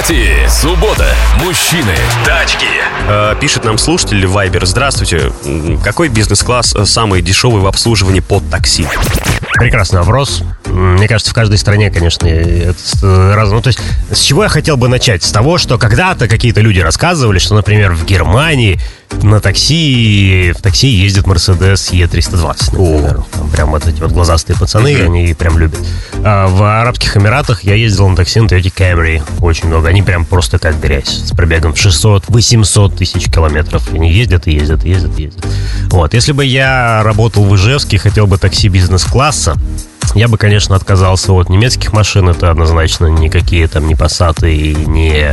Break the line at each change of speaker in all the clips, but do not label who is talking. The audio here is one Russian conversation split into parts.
Автопати. Суббота. Мужчины. Тачки.
Э, Пишет нам слушатель Вайбер. Здравствуйте. Какой бизнес-класс э, самый дешевый в обслуживании под такси?
Прекрасный вопрос. Мне кажется, в каждой стране, конечно, это э, раз. Ну, то есть, с чего я хотел бы начать? С того, что когда-то какие-то люди рассказывали, что, например, в Германии на такси, в такси ездит Mercedes E320, например. Там прям вот эти вот глазастые пацаны, они прям любят. А в Арабских Эмиратах я ездил на такси на Toyota Camry очень много. Они прям просто как грязь. С пробегом в 600-800 тысяч километров. Они ездят и ездят, и ездят, и ездят. Вот. Если бы я работал в Ижевске, хотел бы такси бизнес-класса, я бы, конечно, отказался от немецких машин. Это однозначно никакие там не Passat и не,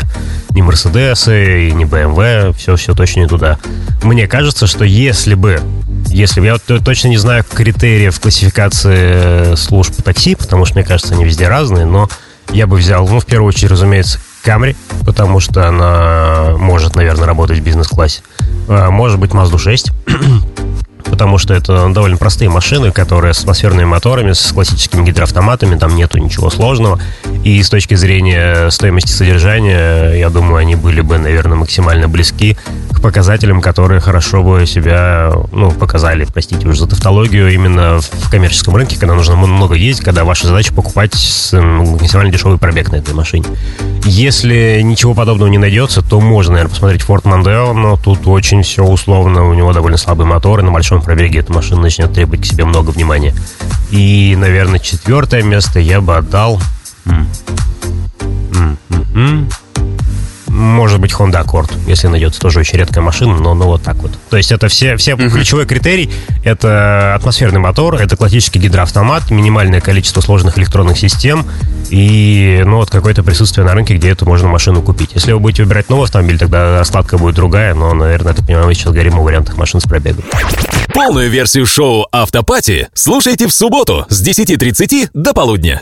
не Mercedes, и не BMW. Все, все точно не туда. Мне кажется, что если бы если бы я точно не знаю критериев классификации э, служб такси, потому что, мне кажется, они везде разные, но я бы взял, ну, в первую очередь, разумеется, Camry, потому что она может, наверное, работать в бизнес-классе. А, Может быть, Mazda 6, потому что это довольно простые машины, которые с атмосферными моторами, с классическими гидроавтоматами, там нету ничего сложного. И с точки зрения стоимости содержания, я думаю, они были бы, наверное, максимально близки к показателям, которые хорошо бы себя, ну, показали, простите уж за тавтологию, именно в коммерческом рынке, когда нужно много ездить, когда ваша задача покупать максимально дешевый пробег на этой машине. Если ничего подобного не найдется, то можно, наверное, посмотреть Ford Mondeo, но тут очень все условно, у него довольно слабый мотор, и на большом пробеге эта машина начнет требовать к себе много внимания. И, наверное, четвертое место я бы отдал... Honda Accord, если найдется тоже очень редкая машина, но, но вот так вот. То есть это все, все ключевой критерий. Это атмосферный мотор, это классический гидроавтомат, минимальное количество сложных электронных систем и ну, вот какое-то присутствие на рынке, где эту можно машину купить. Если вы будете выбирать новый автомобиль, тогда раскладка будет другая, но, наверное, я так понимаю, мы сейчас говорим о вариантах машин с пробегом.
Полную версию шоу Автопати слушайте в субботу с 10.30 до полудня.